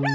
He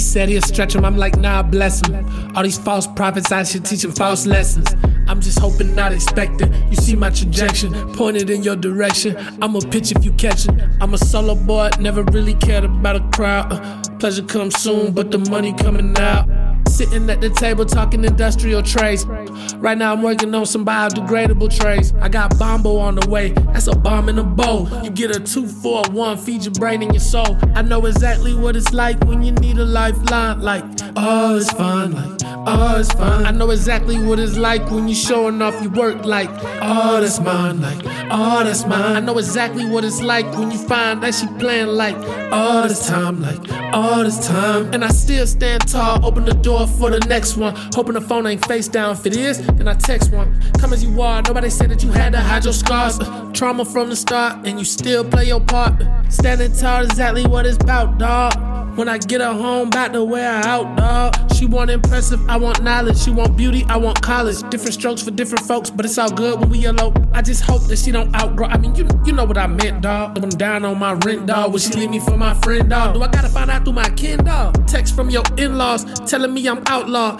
said he'll stretch him, I'm like, nah, bless him. All these false prophets, I should teach him false lessons. I'm just hoping, not expecting. You see my trajectory pointed in your direction. I'm a pitch if you catch it. I'm a solo boy, never really cared about a crowd. Uh, pleasure comes soon, but the money coming out. Sitting at the table talking industrial trades. Right now I'm working on some biodegradable trays. I got Bombo on the way, that's a bomb in a bowl. You get a two for one, feed your brain and your soul. I know exactly what it's like when you need a lifeline. Like, oh, it's fun. Like, oh, it's fun. I know exactly what it's like when you showing off your work. Like, oh, that's mine. Like, oh, that's mine. I know exactly what it's like when you find that she playing like all this time. Like, all this time. And I still stand tall, open the door for the next one. Hoping the phone ain't face down. If it is, then I text one. Come as you are, nobody said that you had to hide your scars. Uh, trauma from the start, and you still play your part. Uh, standing tall, exactly what it's about, dog. When I get her home, back to where I out, dog. She want impressive, I want knowledge. She want beauty, I want college. Different strokes for different folks, but it's all good when we elope. I just hope that she don't outgrow. I mean, you you know what I meant, dog. I'm down on my rent, dog. Will she leave me for my friend, dog? Do I gotta find out through my kin, dog? Text from your in-laws telling me I'm outlaw.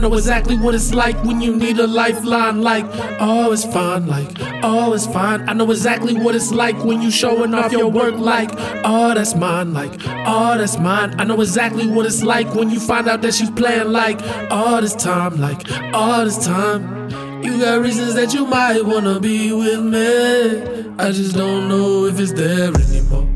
I know exactly what it's like when you need a lifeline. Like, oh, it's fine. Like, oh, it's fine. I know exactly what it's like when you showing off your work. Like, oh, that's mine. Like, oh, that's mine. I know exactly what it's like when you find out that she's playing. Like, all this time. Like, all this time. You got reasons that you might wanna be with me. I just don't know if it's there anymore.